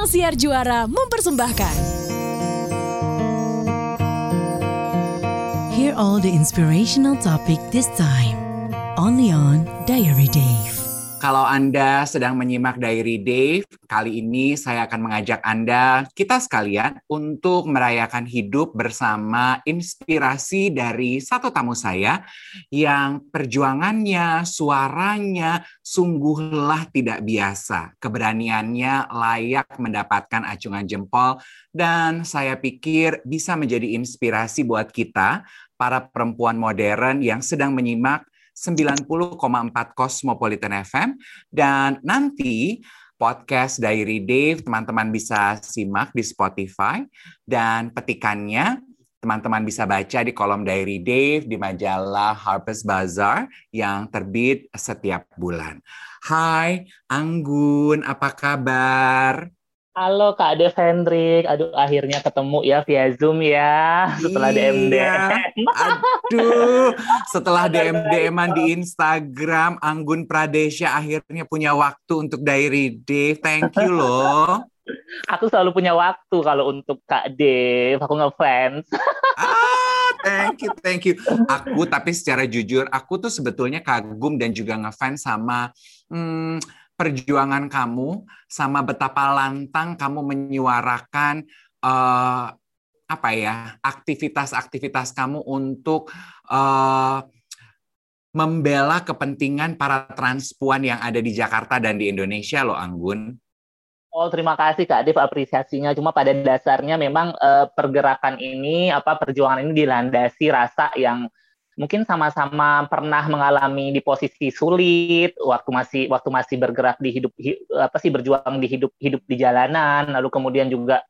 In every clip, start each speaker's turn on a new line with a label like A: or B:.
A: Ruang Siar Juara mempersembahkan.
B: Hear all the inspirational topic this time. Only on Diary Dave.
C: Kalau Anda sedang menyimak Diary Dave, kali ini saya akan mengajak Anda, kita sekalian, untuk merayakan hidup bersama inspirasi dari satu tamu saya yang perjuangannya, suaranya sungguhlah tidak biasa. Keberaniannya layak mendapatkan acungan jempol dan saya pikir bisa menjadi inspirasi buat kita, para perempuan modern yang sedang menyimak 90,4 Cosmopolitan FM dan nanti podcast Diary Dave teman-teman bisa simak di Spotify dan petikannya teman-teman bisa baca di kolom Diary Dave di majalah Harper's Bazaar yang terbit setiap bulan. Hai Anggun, apa kabar?
D: Halo Kak Dev Hendrik, aduh akhirnya ketemu ya via Zoom ya setelah iya. DM
C: Aduh, setelah DM DMan di Instagram, Anggun Pradesya akhirnya punya waktu untuk Diary Dave. Thank you loh.
D: Aku selalu punya waktu kalau untuk Kak Dev, aku ngefans.
C: ah, thank you, thank you. Aku tapi secara jujur, aku tuh sebetulnya kagum dan juga ngefans sama hmm, perjuangan kamu sama betapa lantang kamu menyuarakan uh, apa ya aktivitas-aktivitas kamu untuk uh, membela kepentingan para transpuan yang ada di Jakarta dan di Indonesia loh Anggun.
D: Oh terima kasih Kak Dev apresiasinya. Cuma pada dasarnya memang uh, pergerakan ini apa perjuangan ini dilandasi rasa yang mungkin sama-sama pernah mengalami di posisi sulit waktu masih waktu masih bergerak di hidup apa sih berjuang di hidup hidup di jalanan lalu kemudian juga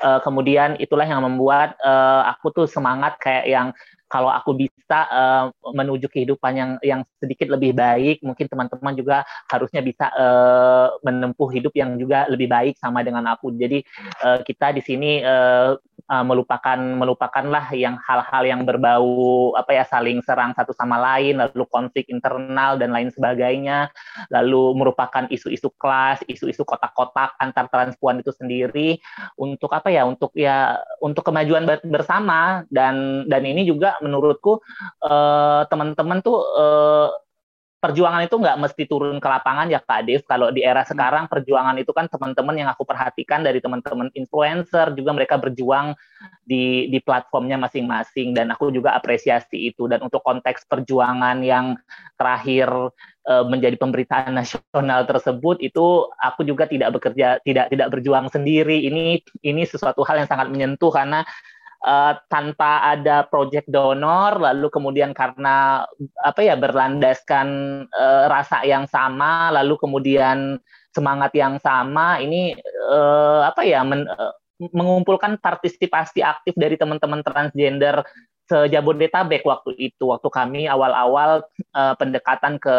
D: uh, kemudian itulah yang membuat uh, aku tuh semangat kayak yang kalau aku bisa uh, menuju kehidupan yang yang sedikit lebih baik, mungkin teman-teman juga harusnya bisa uh, menempuh hidup yang juga lebih baik sama dengan aku. Jadi uh, kita di sini uh, uh, melupakan melupakanlah yang hal-hal yang berbau apa ya saling serang satu sama lain, lalu konflik internal dan lain sebagainya, lalu merupakan isu-isu kelas, isu-isu kotak-kotak antar transpuan itu sendiri untuk apa ya untuk ya untuk kemajuan bersama. Dan dan ini juga menurutku uh, teman-teman tuh uh, perjuangan itu nggak mesti turun ke lapangan ya Kak Dev. Kalau di era hmm. sekarang perjuangan itu kan teman-teman yang aku perhatikan dari teman-teman influencer juga mereka berjuang di di platformnya masing-masing dan aku juga apresiasi itu dan untuk konteks perjuangan yang terakhir uh, menjadi pemberitaan nasional tersebut itu aku juga tidak bekerja tidak tidak berjuang sendiri. Ini ini sesuatu hal yang sangat menyentuh karena uh, tanpa ada project donor lalu kemudian karena apa ya berlandaskan uh, rasa yang sama lalu kemudian semangat yang sama ini uh, apa ya men, uh, mengumpulkan partisipasi aktif dari teman-teman transgender sejabodetabek waktu itu waktu kami awal-awal uh, pendekatan ke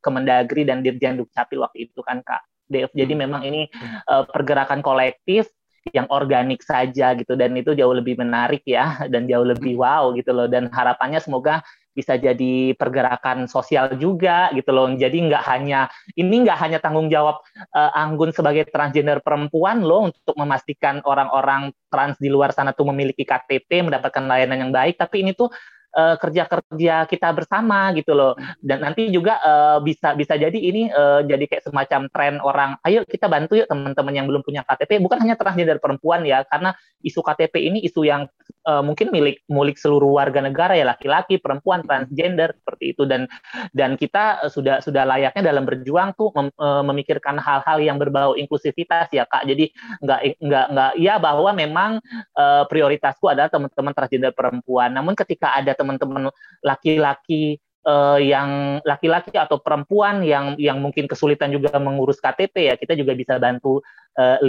D: Kemendagri dan Dirjen Dukcapil waktu itu kan Kak Dev. Jadi hmm. memang ini uh, pergerakan kolektif yang organik saja gitu dan itu jauh lebih menarik ya dan jauh lebih wow gitu loh dan harapannya semoga bisa jadi pergerakan sosial juga gitu loh. Jadi nggak hanya ini nggak hanya tanggung jawab uh, Anggun sebagai transgender perempuan loh untuk memastikan orang-orang trans di luar sana tuh memiliki KTP mendapatkan layanan yang baik tapi ini tuh uh, kerja-kerja kita bersama gitu loh. Dan nanti juga uh, bisa bisa jadi ini uh, jadi kayak semacam tren orang, ayo kita bantu yuk teman-teman yang belum punya KTP, bukan hanya transgender perempuan ya, karena isu KTP ini isu yang uh, mungkin milik milik seluruh warga negara ya laki-laki, perempuan, transgender seperti itu dan dan kita uh, sudah sudah layaknya dalam berjuang tuh mem, uh, memikirkan hal-hal yang berbau inklusivitas ya Kak. Jadi nggak nggak nggak ya bahwa memang uh, prioritasku adalah teman-teman transgender perempuan. Namun ketika ada teman-teman laki-laki uh, yang laki-laki atau perempuan yang yang mungkin kesulitan juga mengurus KTP ya kita juga bisa bantu uh,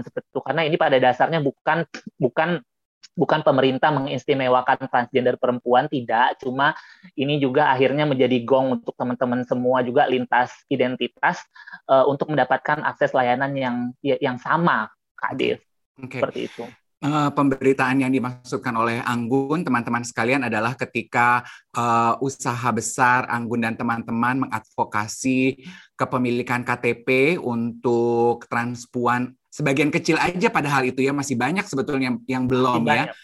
D: seperti itu karena ini pada dasarnya bukan bukan bukan pemerintah mengistimewakan transgender perempuan tidak. Cuma ini juga akhirnya menjadi gong untuk teman-teman semua juga lintas identitas uh, untuk mendapatkan akses layanan yang yang sama Kak Dev okay. seperti itu.
C: Uh, pemberitaan yang dimaksudkan oleh Anggun, teman-teman sekalian adalah ketika uh, usaha besar Anggun dan teman-teman mengadvokasi kepemilikan KTP untuk transpuan sebagian kecil aja padahal itu ya masih banyak sebetulnya yang belum ya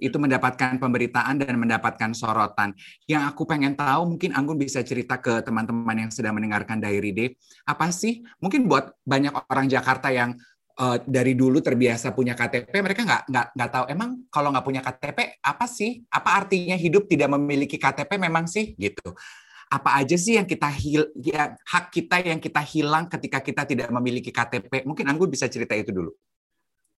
C: itu mendapatkan pemberitaan dan mendapatkan sorotan. Yang aku pengen tahu, mungkin Anggun bisa cerita ke teman-teman yang sedang mendengarkan Diary Day, apa sih? Mungkin buat banyak orang Jakarta yang uh, dari dulu terbiasa punya KTP, mereka nggak nggak nggak tahu emang kalau nggak punya KTP apa sih? Apa artinya hidup tidak memiliki KTP memang sih gitu? Apa aja sih yang kita hil, ya, hak kita yang kita hilang ketika kita tidak memiliki KTP? Mungkin Anggun bisa cerita itu dulu.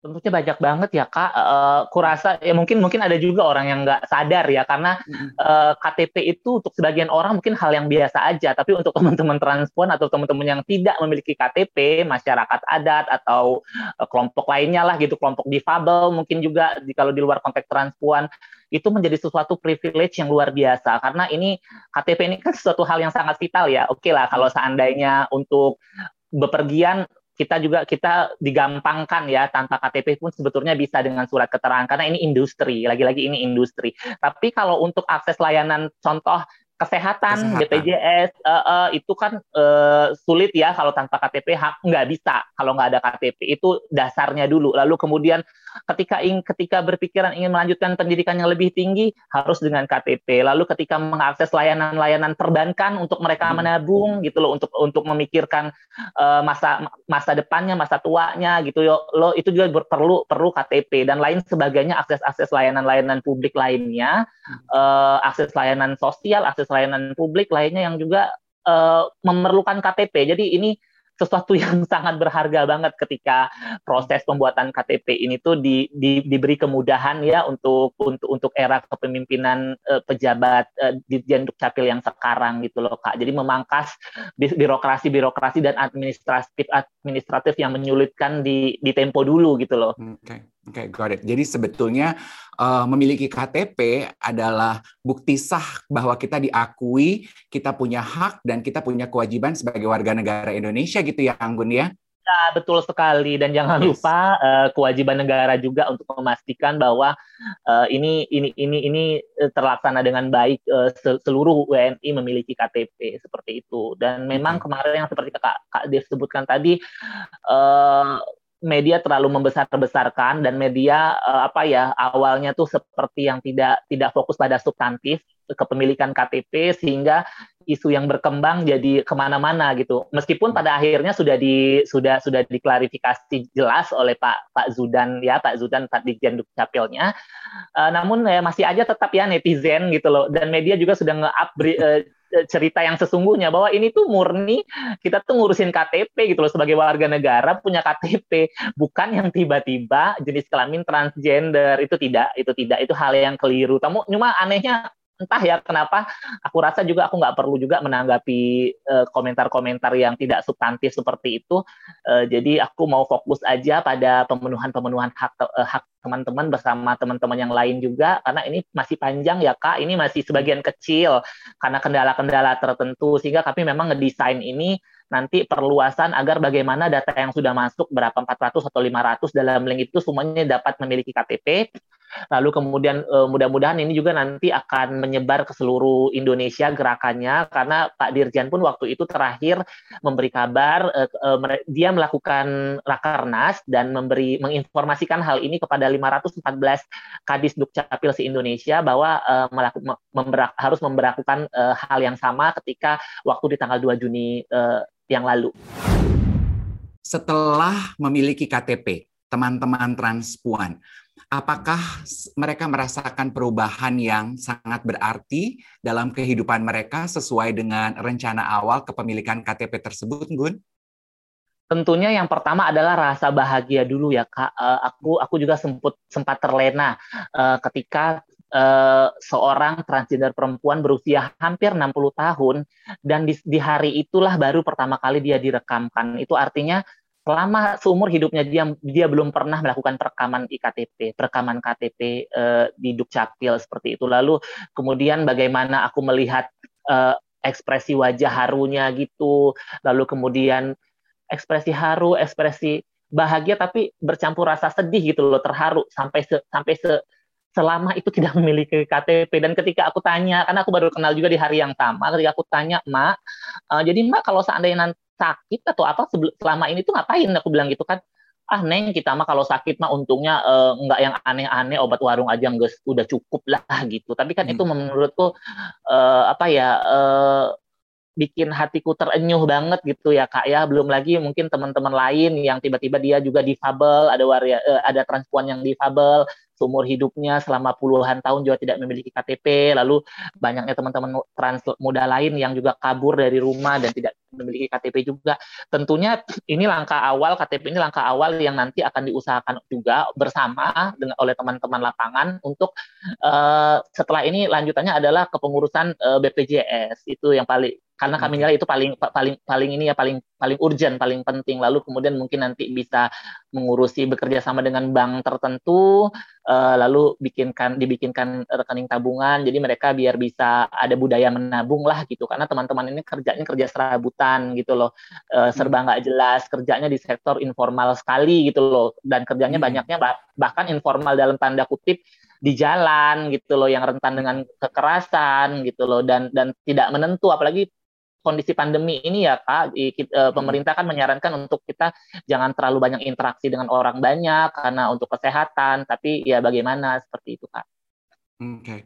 D: Tentunya banyak banget ya kak. Uh, kurasa ya mungkin mungkin ada juga orang yang nggak sadar ya karena uh, KTP itu untuk sebagian orang mungkin hal yang biasa aja, tapi untuk teman-teman transpuan atau teman-teman yang tidak memiliki KTP, masyarakat adat atau uh, kelompok lainnya lah gitu, kelompok difabel mungkin juga di, kalau di luar konteks transpuan itu menjadi sesuatu privilege yang luar biasa. Karena ini KTP ini kan sesuatu hal yang sangat vital ya. Oke okay lah kalau seandainya untuk bepergian kita juga kita digampangkan ya tanpa KTP pun sebetulnya bisa dengan surat keterangan. Karena ini industri lagi-lagi ini industri. Tapi kalau untuk akses layanan contoh kesehatan, kesehatan. BPJS uh, uh, itu kan uh, sulit ya kalau tanpa KTP nggak bisa kalau nggak ada KTP itu dasarnya dulu lalu kemudian ketika ing, ketika berpikiran ingin melanjutkan pendidikan yang lebih tinggi harus dengan KTP lalu ketika mengakses layanan-layanan perbankan untuk mereka hmm. menabung gitu loh untuk untuk memikirkan uh, masa masa depannya masa tuanya gitu yo lo itu juga perlu perlu KTP dan lain sebagainya akses akses layanan-layanan publik lainnya uh, akses layanan sosial akses layanan publik lainnya yang juga uh, memerlukan KTP. Jadi ini sesuatu yang sangat berharga banget ketika proses pembuatan KTP ini tuh di, di, diberi kemudahan ya untuk untuk untuk era kepemimpinan uh, pejabat uh, di Capil yang sekarang gitu loh Kak. Jadi memangkas birokrasi-birokrasi dan administratif administratif yang menyulitkan di di tempo dulu gitu loh.
C: Oke. Okay. Oke, okay, got it. Jadi sebetulnya uh, memiliki KTP adalah bukti sah bahwa kita diakui, kita punya hak dan kita punya kewajiban sebagai warga negara Indonesia gitu ya, Anggun ya.
D: Ya, betul sekali dan jangan yes. lupa uh, kewajiban negara juga untuk memastikan bahwa uh, ini ini ini ini terlaksana dengan baik uh, seluruh WNI memiliki KTP seperti itu. Dan memang kemarin yang seperti Kak Kak Dev sebutkan tadi uh, media terlalu membesar-besarkan dan media uh, apa ya awalnya tuh seperti yang tidak tidak fokus pada substantif kepemilikan KTP sehingga isu yang berkembang jadi ke mana-mana gitu. Meskipun pada akhirnya sudah di sudah sudah diklarifikasi jelas oleh Pak Pak Zudan ya Pak Zudan Pak Dirjen Dukcapilnya. Uh, namun ya, masih aja tetap ya netizen gitu loh. Dan media juga sudah nge-up uh, cerita yang sesungguhnya bahwa ini tuh murni kita tuh ngurusin KTP gitu loh sebagai warga negara punya KTP bukan yang tiba-tiba jenis kelamin transgender. Itu tidak itu tidak. Itu hal yang keliru. Kamu cuma anehnya entah ya kenapa aku rasa juga aku nggak perlu juga menanggapi uh, komentar-komentar yang tidak substantif seperti itu. Uh, jadi aku mau fokus aja pada pemenuhan-pemenuhan hak uh, hak teman-teman bersama teman-teman yang lain juga karena ini masih panjang ya kak. Ini masih sebagian kecil karena kendala-kendala tertentu sehingga kami memang ngedesain ini nanti perluasan agar bagaimana data yang sudah masuk berapa 400 atau 500 dalam link itu semuanya dapat memiliki KTP Lalu kemudian uh, mudah-mudahan ini juga nanti akan menyebar ke seluruh Indonesia gerakannya karena Pak Dirjan pun waktu itu terakhir memberi kabar uh, uh, dia melakukan rakernas dan memberi menginformasikan hal ini kepada 514 kadis dukcapil se Indonesia bahwa uh, melaku, memberak, harus memberlakukan uh, hal yang sama ketika waktu di tanggal 2 Juni uh, yang lalu.
C: Setelah memiliki KTP, teman-teman transpuan, apakah mereka merasakan perubahan yang sangat berarti dalam kehidupan mereka sesuai dengan rencana awal kepemilikan KTP tersebut, Gun?
D: Tentunya yang pertama adalah rasa bahagia dulu ya kak. Uh, aku aku juga sempat sempat terlena uh, ketika uh, seorang transgender perempuan berusia hampir 60 tahun dan di, di hari itulah baru pertama kali dia direkamkan. Itu artinya selama seumur hidupnya dia dia belum pernah melakukan perekaman iktp, perekaman KTP eh, di Dukcapil seperti itu. Lalu kemudian bagaimana aku melihat uh, ekspresi wajah harunya gitu, lalu kemudian ekspresi haru, ekspresi bahagia tapi bercampur rasa sedih gitu loh, terharu sampai se, sampai se, selama itu tidak memiliki KTP dan ketika aku tanya karena aku baru kenal juga di hari yang sama ketika aku tanya mak uh, jadi mak kalau seandainya nanti sakit atau apa selama ini tuh ngapain? Aku bilang gitu kan ah neng kita mah kalau sakit mah untungnya uh, nggak yang aneh-aneh obat warung aja nggak udah cukup lah gitu. Tapi kan hmm. itu menurutku uh, apa ya uh, bikin hatiku terenyuh banget gitu ya kak ya. Belum lagi mungkin teman-teman lain yang tiba-tiba dia juga difabel ada waria uh, ada transpuan yang difabel seumur hidupnya selama puluhan tahun juga tidak memiliki KTP, lalu banyaknya teman-teman trans muda lain yang juga kabur dari rumah dan tidak memiliki KTP juga. Tentunya ini langkah awal KTP ini langkah awal yang nanti akan diusahakan juga bersama dengan oleh teman-teman lapangan untuk uh, setelah ini lanjutannya adalah kepengurusan uh, eh, BPJS itu yang paling karena kami nilai itu paling paling paling ini ya paling paling urgent paling penting. Lalu kemudian mungkin nanti bisa mengurusi bekerja sama dengan bank tertentu uh, lalu bikinkan dibikinkan rekening tabungan. Jadi mereka biar bisa ada budaya menabung lah gitu. Karena teman-teman ini kerjanya kerja serabutan gitu loh. Uh, serba nggak jelas kerjanya di sektor informal sekali gitu loh. Dan kerjanya hmm. banyaknya bahkan informal dalam tanda kutip di jalan gitu loh yang rentan dengan kekerasan gitu loh. Dan dan tidak menentu apalagi kondisi pandemi ini ya kak hmm. pemerintah kan menyarankan untuk kita jangan terlalu banyak interaksi dengan orang banyak karena untuk kesehatan tapi ya bagaimana seperti itu kak
C: Oke, okay.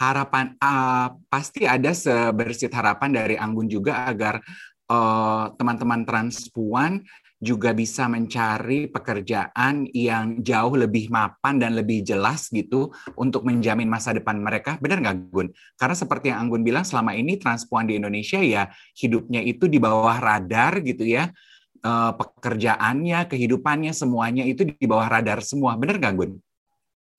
C: harapan uh, pasti ada sebersit harapan dari Anggun juga agar uh, teman-teman transpuan juga bisa mencari pekerjaan yang jauh lebih mapan dan lebih jelas gitu untuk menjamin masa depan mereka. Benar nggak Gun? Karena seperti yang Anggun bilang selama ini transpuan di Indonesia ya hidupnya itu di bawah radar gitu ya. Eh, pekerjaannya, kehidupannya semuanya itu di bawah radar semua. Benar nggak Gun?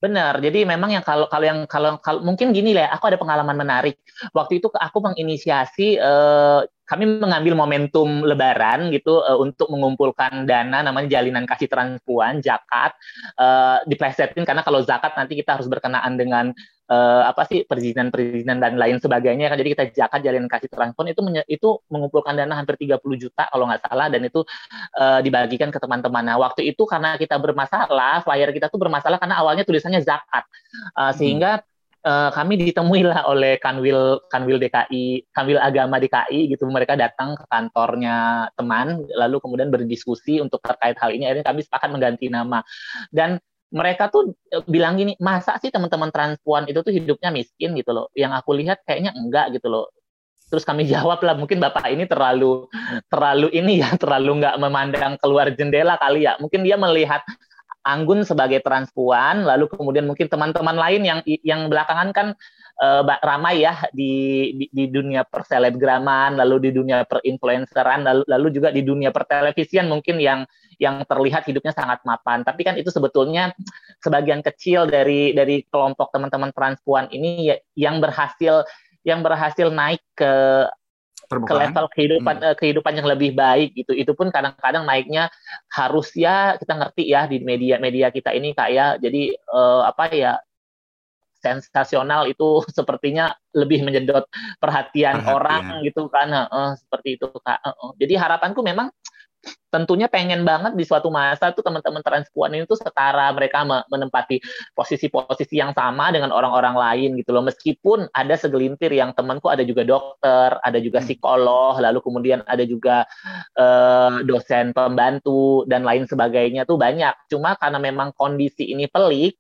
D: Benar. Jadi memang yang kalau kalau yang kalau, kalau mungkin gini lah, aku ada pengalaman menarik. Waktu itu aku menginisiasi eh, kami mengambil momentum Lebaran gitu uh, untuk mengumpulkan dana namanya jalinan kasih transpuan zakat uh, diplesetin. Karena kalau zakat nanti kita harus berkenaan dengan uh, apa sih perizinan perizinan dan lain sebagainya kan. Jadi kita zakat jalinan kasih transpuan itu itu mengumpulkan dana hampir 30 juta kalau nggak salah. Dan itu uh, dibagikan ke teman-teman. Nah waktu itu karena kita bermasalah flyer kita tuh bermasalah karena awalnya tulisannya zakat. Uh, sehingga uh, kami ditemui lah oleh Kanwil Kanwil DKI, Kanwil Agama DKI gitu. Mereka datang ke kantornya teman, lalu kemudian berdiskusi untuk terkait hal ini. Akhirnya kami sepakat mengganti nama. Dan mereka tuh eh, bilang gini, masa sih teman-teman transpuan itu tuh hidupnya miskin gitu loh. Yang aku lihat kayaknya enggak gitu loh. Terus kami jawab lah, mungkin bapak ini terlalu terlalu ini ya, terlalu nggak memandang keluar jendela kali ya. Mungkin dia melihat Anggun sebagai transpuan, lalu kemudian mungkin teman-teman lain yang yang belakangan kan uh, ramai ya di, di di dunia perselebgraman, lalu di dunia perinfluenceran, lalu, lalu juga di dunia pertelevisian mungkin yang yang terlihat hidupnya sangat mapan. Tapi kan itu sebetulnya sebagian kecil dari dari kelompok teman-teman transpuan ini ya, yang berhasil yang berhasil naik ke ke level kehidupan hmm. Eh, kehidupan yang lebih baik gitu. Itu pun kadang-kadang naiknya harus ya kita ngerti ya di media-media kita ini kak ya. Jadi uh, apa ya sensasional itu sepertinya lebih menyedot perhatian, perhatian. orang gitu kan. Uh, seperti itu kak. Uh, uh. Jadi harapanku memang tentunya pengen banget di suatu masa tuh teman-teman transpuan ini tuh setara mereka menempati posisi-posisi yang sama dengan orang-orang lain gitu loh meskipun ada segelintir yang temanku ada juga dokter ada juga hmm. psikolog lalu kemudian ada juga uh, dosen pembantu dan lain sebagainya tuh banyak cuma karena memang kondisi ini pelik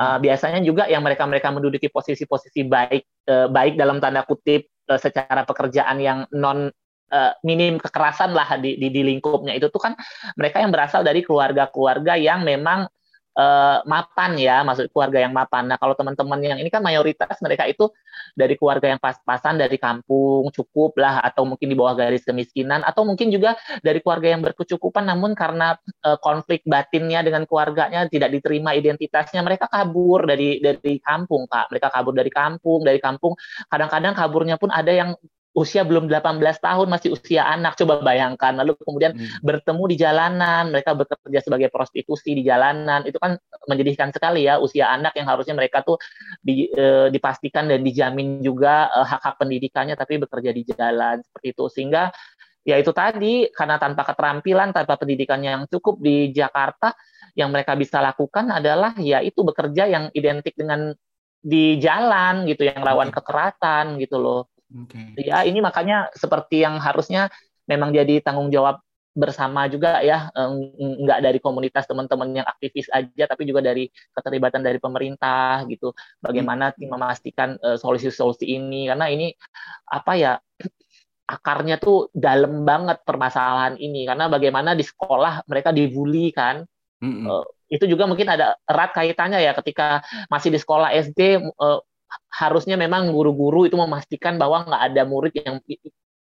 D: uh, biasanya juga yang mereka-mereka menduduki posisi-posisi baik uh, baik dalam tanda kutip secara pekerjaan yang non uh, minim kekerasan lah di, di, di lingkupnya itu tuh kan mereka yang berasal dari keluarga-keluarga yang memang uh, mapan ya, maksud keluarga yang mapan. Nah kalau teman-teman yang ini kan mayoritas mereka itu dari keluarga yang pas-pasan dari kampung cukup lah, atau mungkin di bawah garis kemiskinan, atau mungkin juga dari keluarga yang berkecukupan, namun karena uh, konflik batinnya dengan keluarganya tidak diterima identitasnya, mereka kabur dari dari kampung kak. Mereka kabur dari kampung, dari kampung. Kadang-kadang kaburnya pun ada yang usia belum 18 tahun masih usia anak. Coba bayangkan. Lalu kemudian hmm. bertemu di jalanan. Mereka bekerja sebagai prostitusi di jalanan. Itu kan menjadikan sekali ya usia anak yang harusnya mereka tuh di, e, dipastikan dan dijamin juga e, hak-hak pendidikannya tapi bekerja di jalan. Seperti itu. Sehingga ya itu tadi karena tanpa keterampilan, tanpa pendidikan yang cukup di Jakarta, yang mereka bisa lakukan adalah ya itu bekerja yang identik dengan di jalan gitu, yang rawan kekerasan gitu loh. Okay. Ya ini makanya seperti yang harusnya memang jadi tanggung jawab bersama juga ya nggak dari komunitas teman-teman yang aktivis aja tapi juga dari keterlibatan dari pemerintah gitu bagaimana hmm. memastikan uh, solusi-solusi ini karena ini apa ya akarnya tuh dalam banget permasalahan ini karena bagaimana di sekolah mereka dibully kan mm-hmm. uh, itu juga mungkin ada erat kaitannya ya ketika masih di sekolah SD uh, harusnya memang guru-guru itu memastikan bahwa nggak ada murid yang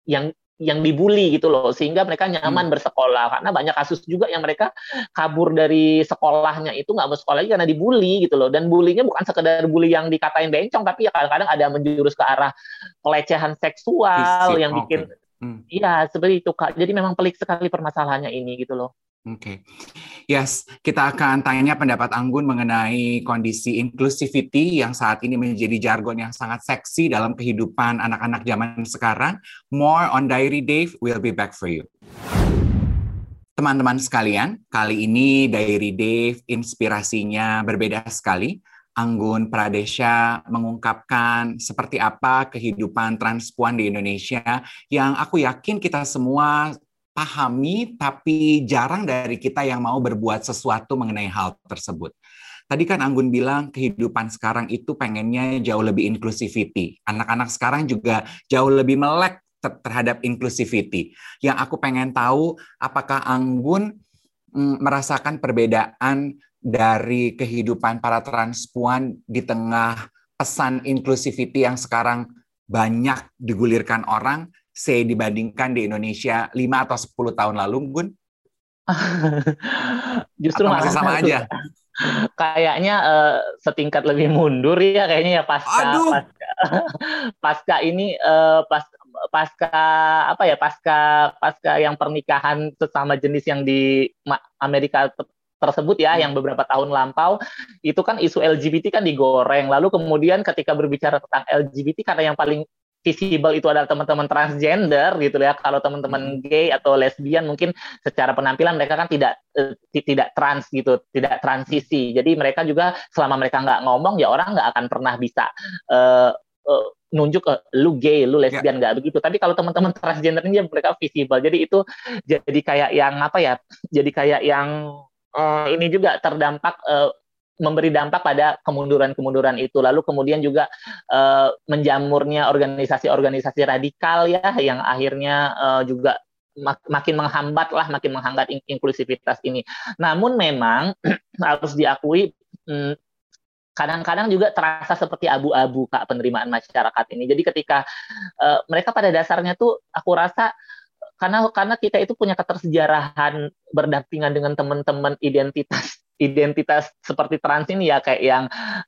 D: yang yang dibully gitu loh sehingga mereka nyaman hmm. bersekolah karena banyak kasus juga yang mereka kabur dari sekolahnya itu nggak mau sekolah lagi karena dibully gitu loh dan bullynya bukan sekedar bully yang dikatain bencong tapi ya kadang-kadang ada menjurus ke arah pelecehan seksual Fisik, yang bikin hmm. iya hmm. seperti itu kak jadi memang pelik sekali permasalahannya ini gitu loh
C: Oke, okay. yes, kita akan tanya pendapat Anggun mengenai kondisi inclusivity yang saat ini menjadi jargon yang sangat seksi dalam kehidupan anak-anak zaman sekarang. More on Diary Dave, we'll be back for you. Teman-teman sekalian, kali ini Diary Dave inspirasinya berbeda sekali. Anggun Pradesha mengungkapkan seperti apa kehidupan transpuan di Indonesia yang aku yakin kita semua pahami, tapi jarang dari kita yang mau berbuat sesuatu mengenai hal tersebut. Tadi kan Anggun bilang kehidupan sekarang itu pengennya jauh lebih inclusivity. Anak-anak sekarang juga jauh lebih melek terhadap inclusivity. Yang aku pengen tahu apakah Anggun mm, merasakan perbedaan dari kehidupan para transpuan di tengah pesan inclusivity yang sekarang banyak digulirkan orang say dibandingkan di Indonesia 5 atau 10 tahun lalu, Gun?
D: Justru
C: atau masih sama aja.
D: Kayaknya uh, setingkat lebih mundur ya kayaknya ya pasca Aduh. pasca pasca ini uh, pas pasca apa ya pasca pasca yang pernikahan sesama jenis yang di Amerika tersebut ya yang beberapa tahun lampau itu kan isu LGBT kan digoreng lalu kemudian ketika berbicara tentang LGBT karena yang paling visible itu adalah teman-teman transgender gitu ya. Kalau teman-teman hmm. gay atau lesbian mungkin secara penampilan mereka kan tidak uh, tidak trans gitu, tidak transisi. Jadi mereka juga selama mereka nggak ngomong ya orang nggak akan pernah bisa uh, uh, nunjuk uh, lu gay, lu ya. lesbian nggak yeah. begitu. Tapi kalau teman-teman transgender ini mereka visible. Jadi itu jadi kayak yang apa ya? Jadi kayak yang uh, ini juga terdampak uh, memberi dampak pada kemunduran-kemunduran itu. Lalu kemudian juga uh, menjamurnya organisasi-organisasi radikal ya yang akhirnya uh, juga mak makin menghambat lah, makin menghambat in inklusivitas ini. Namun memang harus diakui hmm, kadang-kadang juga terasa seperti abu-abu kak penerimaan masyarakat ini. Jadi ketika uh, mereka pada dasarnya tuh aku rasa karena karena kita itu punya ketersejarahan berdampingan dengan teman-teman identitas identitas seperti trans ini ya kayak yang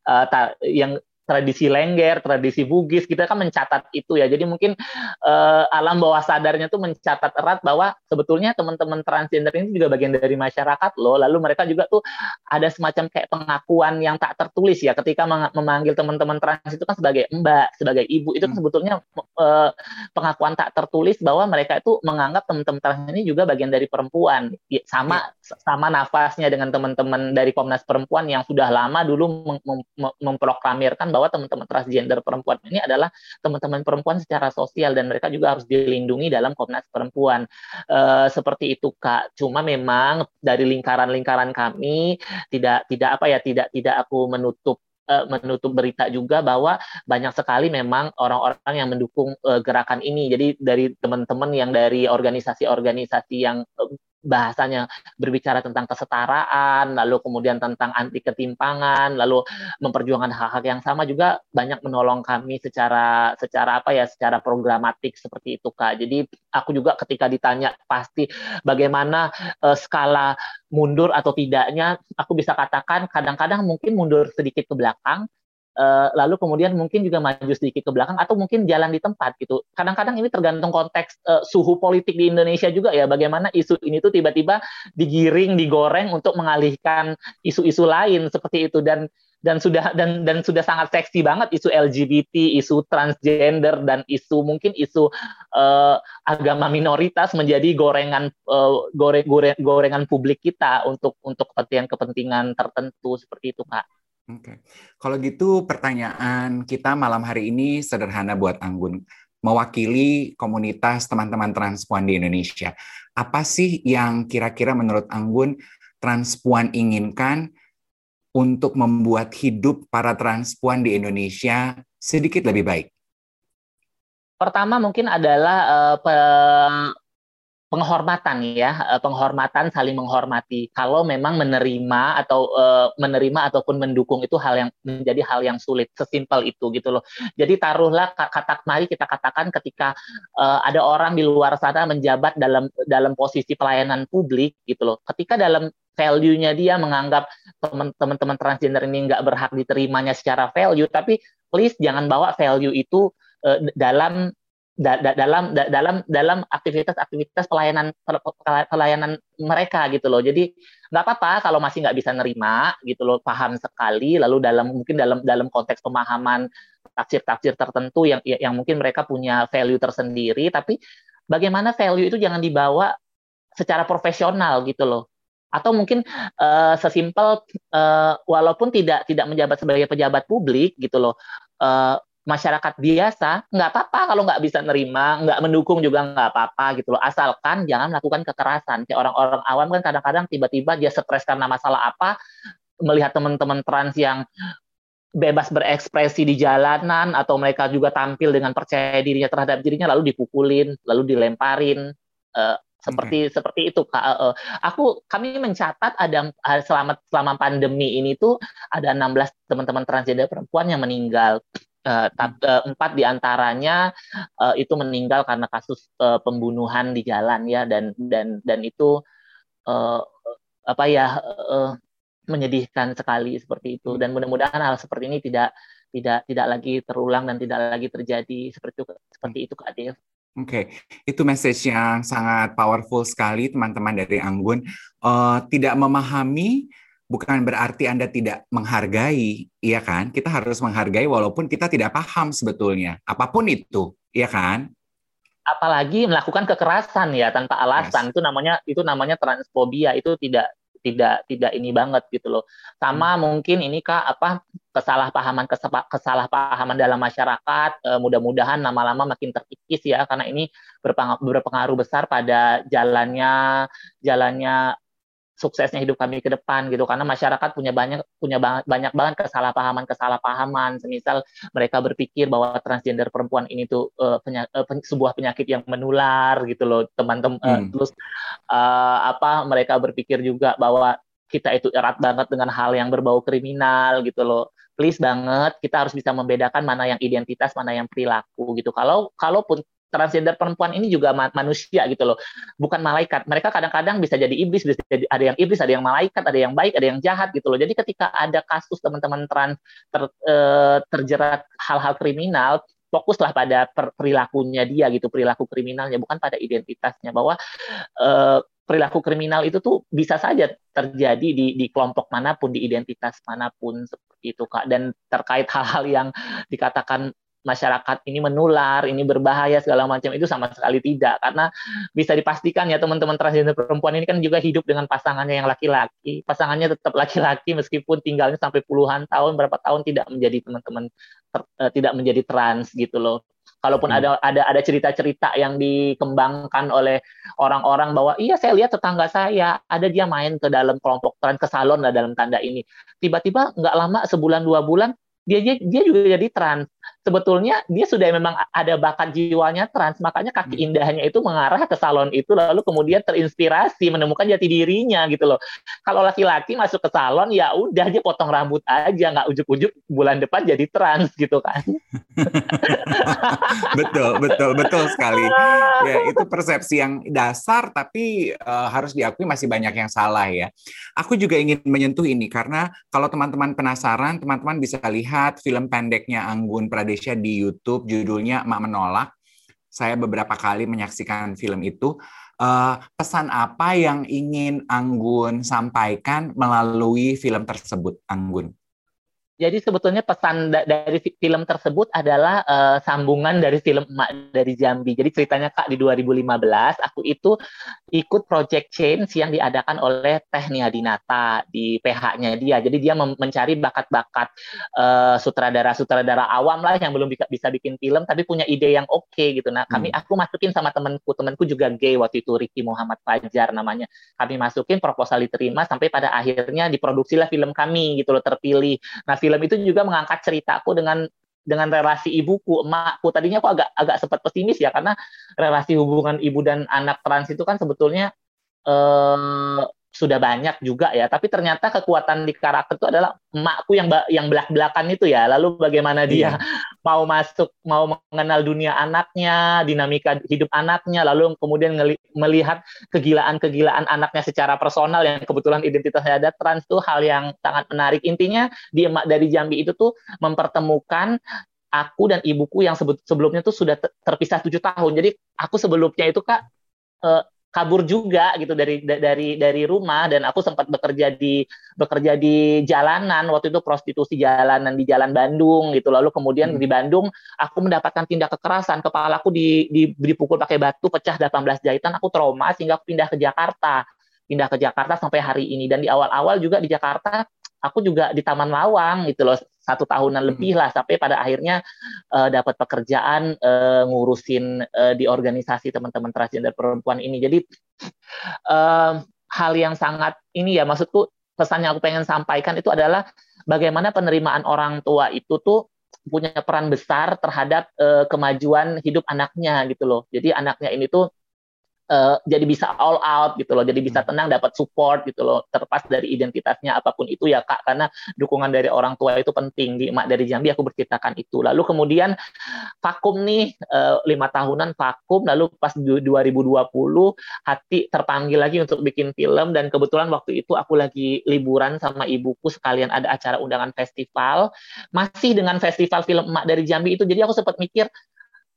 D: uh, ta, yang tradisi Lengger, tradisi Bugis, kita kan mencatat itu ya. Jadi mungkin uh, alam bawah sadarnya tuh mencatat erat bahwa sebetulnya teman-teman transgender ini juga bagian dari masyarakat loh. Lalu mereka juga tuh ada semacam kayak pengakuan yang tak tertulis ya ketika memanggil teman-teman trans itu kan sebagai mbak, sebagai ibu itu kan hmm. sebetulnya uh, pengakuan tak tertulis bahwa mereka itu menganggap teman-teman trans ini juga bagian dari perempuan. Ya, sama ya. sama nafasnya dengan teman-teman dari Komnas Perempuan yang sudah lama dulu mem mem memproklamirkan bahwa teman-teman transgender perempuan ini adalah teman-teman perempuan secara sosial dan mereka juga harus dilindungi dalam Komnas Perempuan. Uh, seperti itu Kak. Cuma memang dari lingkaran-lingkaran kami tidak tidak apa ya tidak tidak aku menutup uh, menutup berita juga bahwa banyak sekali memang orang-orang yang mendukung uh, gerakan ini. Jadi dari teman-teman yang dari organisasi-organisasi yang bahasanya berbicara tentang kesetaraan, lalu kemudian tentang anti ketimpangan, lalu memperjuangkan hak-hak yang sama juga banyak menolong kami secara secara apa ya, secara programatik seperti itu Kak. Jadi aku juga ketika ditanya pasti bagaimana uh, skala mundur atau tidaknya, aku bisa katakan kadang-kadang mungkin mundur sedikit ke belakang, uh, lalu kemudian mungkin juga maju sedikit ke belakang atau mungkin jalan di tempat gitu. Kadang-kadang ini tergantung konteks uh, suhu politik di Indonesia juga ya bagaimana isu ini tuh tiba-tiba digiring, digoreng untuk mengalihkan isu-isu lain seperti itu dan dan sudah dan dan sudah sangat seksi banget isu LGBT, isu transgender dan isu mungkin isu uh, agama minoritas menjadi gorengan uh, goreng, goreng gorengan publik kita untuk untuk kepentingan-kepentingan tertentu seperti itu, Kak.
C: Oke. Okay. Kalau gitu pertanyaan kita malam hari ini sederhana buat Anggun. Mewakili komunitas teman-teman transpuan di Indonesia. Apa sih yang kira-kira menurut Anggun transpuan inginkan untuk membuat hidup para transpuan di Indonesia sedikit lebih baik?
D: Pertama mungkin adalah uh, penghormatan ya, eh, penghormatan saling menghormati. Kalau memang menerima atau uh, menerima ataupun mendukung itu hal yang menjadi hal yang sulit, sesimpel itu gitu loh. Jadi taruhlah kata mari kita katakan ketika uh, ada orang di luar sana menjabat dalam dalam posisi pelayanan publik gitu loh. Ketika dalam value-nya dia menganggap teman-teman transgender ini nggak berhak diterimanya secara value, tapi please jangan bawa value itu dalam da, da, dalam da, dalam dalam aktivitas-aktivitas pelayanan pelayanan mereka gitu loh. Jadi nggak apa-apa kalau masih nggak bisa nerima gitu loh, paham sekali. Lalu dalam mungkin dalam dalam konteks pemahaman tafsir-tafsir tertentu yang yang mungkin mereka punya value tersendiri, tapi bagaimana value itu jangan dibawa secara profesional gitu loh atau mungkin uh, sesimpel uh, walaupun tidak tidak menjabat sebagai pejabat publik gitu loh uh, masyarakat biasa nggak apa-apa kalau nggak bisa nerima nggak mendukung juga nggak apa-apa gitu loh. Asalkan jangan melakukan kekerasan. Kayak orang-orang awam kan kadang-kadang tiba-tiba dia stres karena masalah apa melihat teman-teman trans yang bebas berekspresi di jalanan atau mereka juga tampil dengan percaya dirinya terhadap dirinya lalu dipukulin lalu dilemparin. Uh, seperti okay. seperti itu kak. Uh, aku kami mencatat ada selama selama pandemi ini tuh ada 16 teman-teman transgender perempuan yang meninggal uh, uh, empat di antaranya uh, itu meninggal karena kasus uh, pembunuhan di jalan ya dan dan dan itu apa ya menyedihkan sekali seperti itu dan mudah-mudahan hal seperti ini tidak tidak tidak lagi terulang dan tidak lagi terjadi seperti itu seperti itu kak Dev.
C: Oke, okay. itu message yang sangat powerful sekali teman-teman dari Anggun. Uh, tidak memahami bukan berarti Anda tidak menghargai, iya kan? Kita harus menghargai walaupun kita tidak paham sebetulnya. Apa pun itu, iya kan?
D: Apalagi melakukan kekerasan ya tanpa alasan. Yes. Itu namanya itu namanya transfobia. Itu tidak tidak tidak ini banget gitu loh. Sama hmm. mungkin ini kak apa kesalahpahaman kesalahpahaman dalam masyarakat e, mudah-mudahan lama-lama makin terkikis ya karena ini berpengaruh besar pada jalannya jalannya suksesnya hidup kami ke depan gitu. Karena masyarakat punya banyak punya banyak, banyak banget kesalahpahaman kesalahpahaman. Semisal mereka berpikir bahwa transgender perempuan ini tuh uh, penya, uh, pen, sebuah penyakit yang menular gitu loh teman-teman uh, terus uh, apa mereka berpikir juga bahwa kita itu erat banget dengan hal yang berbau kriminal gitu loh. Please banget kita harus bisa membedakan mana yang identitas mana yang perilaku gitu. Kalau kalaupun transgender perempuan ini juga manusia gitu loh, bukan malaikat. Mereka kadang-kadang bisa jadi iblis, bisa jadi ada yang iblis, ada yang malaikat, ada yang baik, ada yang jahat gitu loh. Jadi ketika ada kasus teman-teman trans ter, eh, terjerat hal-hal kriminal, fokuslah pada perilakunya dia gitu, perilaku kriminalnya, bukan pada identitasnya. Bahwa eh, perilaku kriminal itu tuh bisa saja terjadi di, di kelompok mana pun, di identitas mana pun seperti itu kak. Dan terkait hal-hal yang dikatakan masyarakat ini menular, ini berbahaya segala macam itu sama sekali tidak karena bisa dipastikan ya teman-teman transgender perempuan ini kan juga hidup dengan pasangannya yang laki-laki, pasangannya tetap laki-laki meskipun tinggalnya sampai puluhan tahun berapa tahun tidak menjadi teman-teman uh, tidak menjadi trans gitu loh. Kalaupun hmm. ada ada ada cerita-cerita yang dikembangkan oleh orang-orang bahwa iya saya lihat tetangga saya ada dia main ke dalam kelompok trans ke salon lah dalam tanda ini. Tiba-tiba nggak lama sebulan dua bulan dia dia juga jadi trans sebetulnya dia sudah memang ada bakat jiwanya trans, makanya kaki hmm. indahnya itu mengarah ke salon itu lalu kemudian terinspirasi menemukan jati dirinya gitu loh. Kalau laki-laki masuk ke salon ya udah dia potong rambut aja nggak ujuk-ujuk bulan depan jadi trans gitu kan.
C: betul, betul, betul sekali. Ya, itu persepsi yang dasar tapi uh, harus diakui masih banyak yang salah ya. Aku juga ingin menyentuh ini karena kalau teman-teman penasaran, teman-teman bisa lihat film pendeknya Anggun Pradesh Indonesia di YouTube judulnya Mak Menolak. Saya beberapa kali menyaksikan film itu. Uh, pesan apa yang ingin Anggun sampaikan melalui film tersebut, Anggun?
D: Jadi sebetulnya pesan da dari film tersebut adalah uh, sambungan dari film Emak dari Jambi. Jadi ceritanya Kak di 2015 aku itu ikut project change yang diadakan oleh Teh Dinata di PH-nya dia. Jadi dia mencari bakat-bakat uh, sutradara-sutradara awam lah yang belum bisa bikin film tapi punya ide yang oke okay, gitu. Nah, kami hmm. aku masukin sama temanku, temanku juga gay waktu itu Ricky Muhammad Fajar namanya. Kami masukin proposal diterima sampai pada akhirnya diproduksilah film kami gitu loh terpilih. Nah, film itu juga mengangkat ceritaku dengan dengan relasi ibuku, emakku. Tadinya aku agak agak sempat pesimis ya karena relasi hubungan ibu dan anak trans itu kan sebetulnya eh, sudah banyak juga ya, tapi ternyata kekuatan di karakter itu adalah emakku yang yang belak-belakan itu ya. Lalu bagaimana dia iya. Mau masuk, mau mengenal dunia anaknya, dinamika hidup anaknya, lalu kemudian melihat kegilaan-kegilaan anaknya secara personal yang kebetulan identitasnya ada trans itu hal yang sangat menarik. Intinya di emak dari Jambi itu tuh mempertemukan aku dan ibuku yang sebelumnya tuh sudah terpisah tujuh tahun. Jadi aku sebelumnya itu kak eh, kabur juga gitu dari dari dari rumah. Dan aku sempat bekerja di bekerja di jalanan. Waktu itu prostitusi jalanan di Jalan Bandung gitu. Lalu kemudian hmm. di Bandung aku mendapatkan tindak kekerasan. Kepalaku di, di dipukul pakai batu pecah 18 jahitan. Aku trauma sehingga aku pindah ke Jakarta. Pindah ke Jakarta sampai hari ini. Dan di awal-awal juga di Jakarta aku juga di Taman Lawang gitu loh satu tahunan hmm. lebih lah sampai pada akhirnya uh, dapat pekerjaan uh, ngurusin uh, di organisasi teman-teman transgender perempuan ini jadi uh, hal yang sangat ini ya maksudku pesan yang aku pengen sampaikan itu adalah bagaimana penerimaan orang tua itu tuh punya peran besar terhadap uh, kemajuan hidup anaknya gitu loh jadi anaknya ini tuh uh, jadi bisa all out gitu loh, jadi bisa hmm. tenang dapat support gitu loh, terlepas dari identitasnya apa pun itu ya kak, karena dukungan dari orang tua itu penting di emak dari Jambi aku berceritakan itu. Lalu kemudian vakum nih uh, lima tahunan vakum, lalu pas 2020 hati terpanggil lagi untuk bikin film dan kebetulan waktu itu aku lagi liburan sama ibuku sekalian ada acara undangan festival, masih dengan festival film emak dari Jambi itu, jadi aku sempat mikir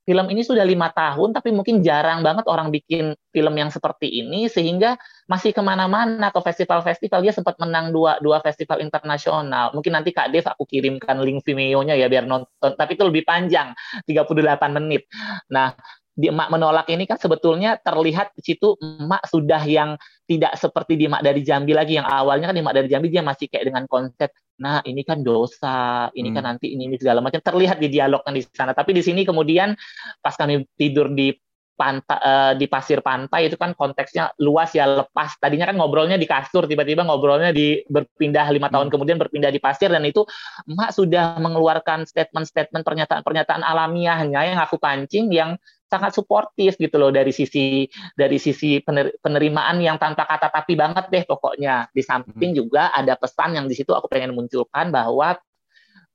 D: film ini sudah lima tahun tapi mungkin jarang banget orang bikin film yang seperti ini sehingga masih ke mana-mana. Ke festival-festival dia sempat menang dua dua festival internasional. Mungkin nanti Kak Dev aku kirimkan link Vimeo-nya ya biar nonton. Tapi itu lebih panjang 38 menit. Nah di emak menolak ini kan sebetulnya terlihat di situ emak sudah yang tidak seperti di emak dari Jambi lagi. Yang awalnya kan di emak dari Jambi dia masih kayak dengan konsep nah ini kan dosa ini kan hmm. kan nanti ini, ini segala macam terlihat di dialognya di sana tapi di sini kemudian pas kami tidur di pantai uh, di pasir pantai itu kan konteksnya luas ya lepas tadinya kan ngobrolnya di kasur tiba-tiba ngobrolnya di berpindah lima tahun hmm. kemudian berpindah di pasir dan itu emak sudah mengeluarkan statement-statement pernyataan-pernyataan alamiahnya yang aku pancing yang sangat suportif gitu loh dari sisi dari sisi penerimaan yang tanpa kata tapi banget deh pokoknya di samping hmm. juga ada pesan yang di situ aku pengen munculkan bahwa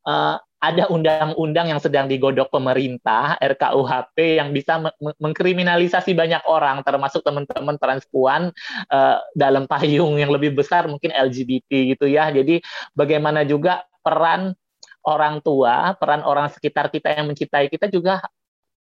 D: uh, ada undang-undang yang sedang digodok pemerintah RKUHP yang bisa mengkriminalisasi banyak orang termasuk teman-teman transpuan uh, dalam payung yang lebih besar mungkin LGBT gitu ya jadi bagaimana juga peran orang tua peran orang sekitar kita yang mencintai kita juga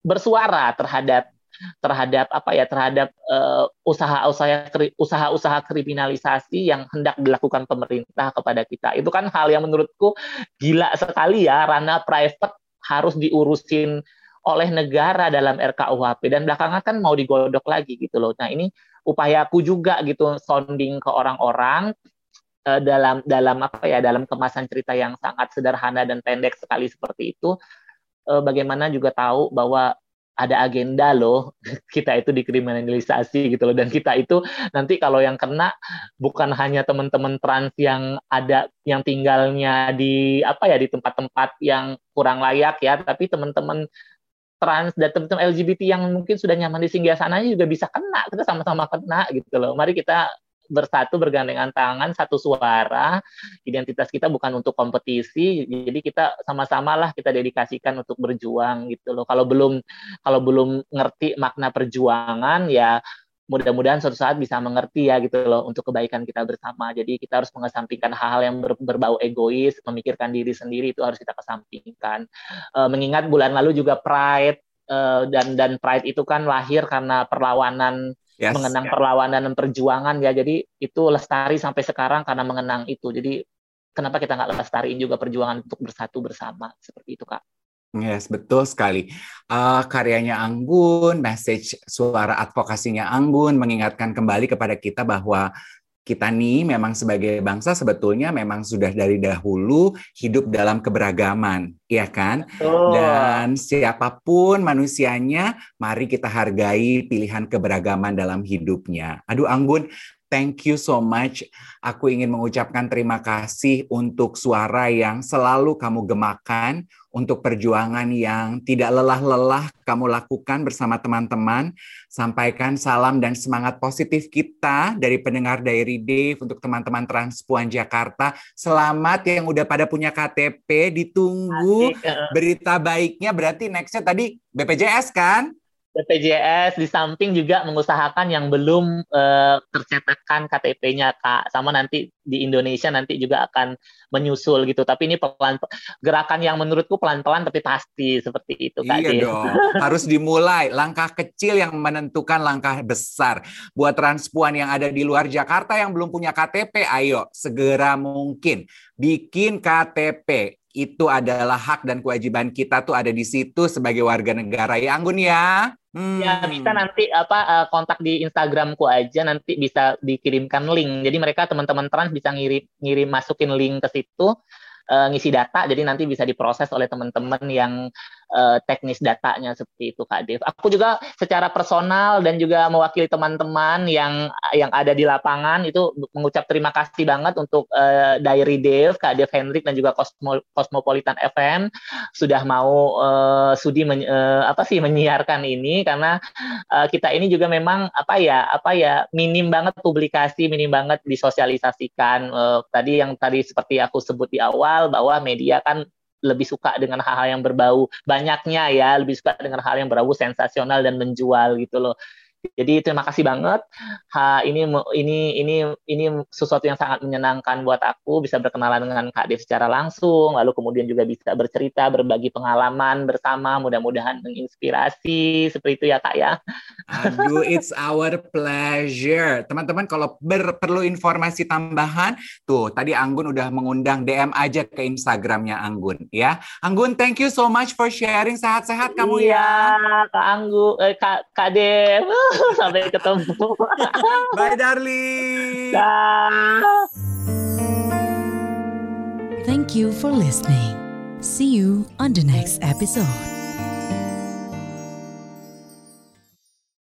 D: bersuara terhadap terhadap apa ya terhadap uh, usaha-usaha usaha-usaha kriminalisasi yang hendak dilakukan pemerintah kepada kita. Itu kan hal yang menurutku gila sekali ya ranah private harus diurusin oleh negara dalam RKUHP dan belakangan kan mau digodok lagi gitu loh. Nah ini upayaku juga gitu sounding ke orang-orang uh, dalam dalam apa ya dalam kemasan cerita yang sangat sederhana dan pendek sekali seperti itu uh, bagaimana juga tahu bahwa ada agenda loh kita itu dikriminalisasi gitu loh. Dan kita itu nanti kalau yang kena bukan hanya teman-teman trans yang ada yang tinggalnya di apa ya di tempat-tempat yang kurang layak ya tapi teman-teman trans dan teman-teman LGBT yang mungkin sudah nyaman di singgah sana juga bisa kena. Kita sama-sama kena gitu loh. Mari kita bersatu bergandengan tangan satu suara identitas kita bukan untuk kompetisi jadi kita sama-sama lah kita dedikasikan untuk berjuang gitu loh kalau belum kalau belum ngerti makna perjuangan ya mudah-mudahan suatu saat bisa mengerti ya gitu loh untuk kebaikan kita bersama. Jadi kita harus mengesampingkan hal-hal yang ber, berbau egois, memikirkan diri sendiri itu harus kita kesampingkan. E, mengingat bulan lalu juga Pride e, dan dan Pride itu kan lahir karena perlawanan yes, mengenang yeah. perlawanan dan perjuangan ya. Jadi itu lestari sampai sekarang karena mengenang itu. Jadi kenapa kita nggak lestariin juga perjuangan untuk bersatu bersama seperti itu kak
C: Yes, betul sekali. Uh, karyanya Anggun, message suara advokasinya Anggun mengingatkan kembali kepada kita bahwa kita nih memang sebagai bangsa sebetulnya memang sudah dari dahulu hidup dalam keberagaman, ya kan? Oh. Dan siapa pun manusianya, mari kita hargai pilihan keberagaman dalam hidupnya. Aduh Anggun, thank you so much. Aku ingin mengucapkan terima kasih untuk suara yang selalu kamu gemakan, untuk perjuangan yang tidak lelah-lelah kamu lakukan bersama teman-teman. Sampaikan salam dan semangat positif kita dari pendengar Diary Dave untuk teman-teman Transpuan Jakarta. Selamat yang udah pada punya KTP, ditunggu berita baiknya berarti nextnya tadi BPJS kan?
D: BPJS di samping juga mengusahakan yang belum uh, tercetakkan KTP-nya Kak. Sama nanti di Indonesia nanti juga akan menyusul gitu. Tapi ini pelan gerakan yang menurutku pelan-pelan tapi pasti seperti itu Kak
C: Iya dong. Harus dimulai. Langkah kecil yang menentukan langkah besar. Buat transpuan yang ada di luar Jakarta yang belum punya KTP ayo segera mungkin bikin KTP itu adalah hak dan kewajiban kita tuh ada di situ sebagai warga negara. Ya Anggun ya.
D: Hmm. Ya bisa nanti apa uh, kontak di Instagramku aja nanti bisa dikirimkan link. Jadi mereka teman-teman trans bisa ngirim ngirim masukin link ke situ uh, ngisi data jadi nanti bisa diproses oleh teman-teman yang uh, teknis datanya seperti itu Kak Dev. Aku juga secara personal dan juga mewakili teman-teman yang yang ada di lapangan itu mengucap terima kasih banget untuk uh, Diary Dev, Kak Dev Hendrik dan juga Cosmo, Cosmopolitan FM sudah mau uh, sudi men, uh, apa sih menyiarkan ini karena uh, kita ini juga memang apa ya apa ya minim banget publikasi, minim banget disosialisasikan uh, tadi yang tadi seperti aku sebut di awal bahwa media kan lebih suka dengan hal-hal yang berbau banyaknya ya, lebih suka dengan hal yang berbau sensasional dan menjual gitu loh. Jadi terima kasih banget. Ha, ini ini ini ini sesuatu yang sangat menyenangkan buat aku bisa berkenalan dengan Kak Dev secara langsung, lalu kemudian juga bisa bercerita, berbagi pengalaman bersama, mudah-mudahan menginspirasi seperti itu ya Kak ya.
C: Aduh, it's our pleasure. Teman-teman kalau ber, perlu informasi tambahan, tuh tadi Anggun udah mengundang DM aja ke Instagramnya Anggun ya. Anggun, thank you so much for sharing. Sehat-sehat kamu
D: iya, ya. Kak Anggun, eh, Kak Kak Dev. Sampai ketemu.
C: Bye darling.
D: Dah.
B: Thank you for listening. See you on the next episode.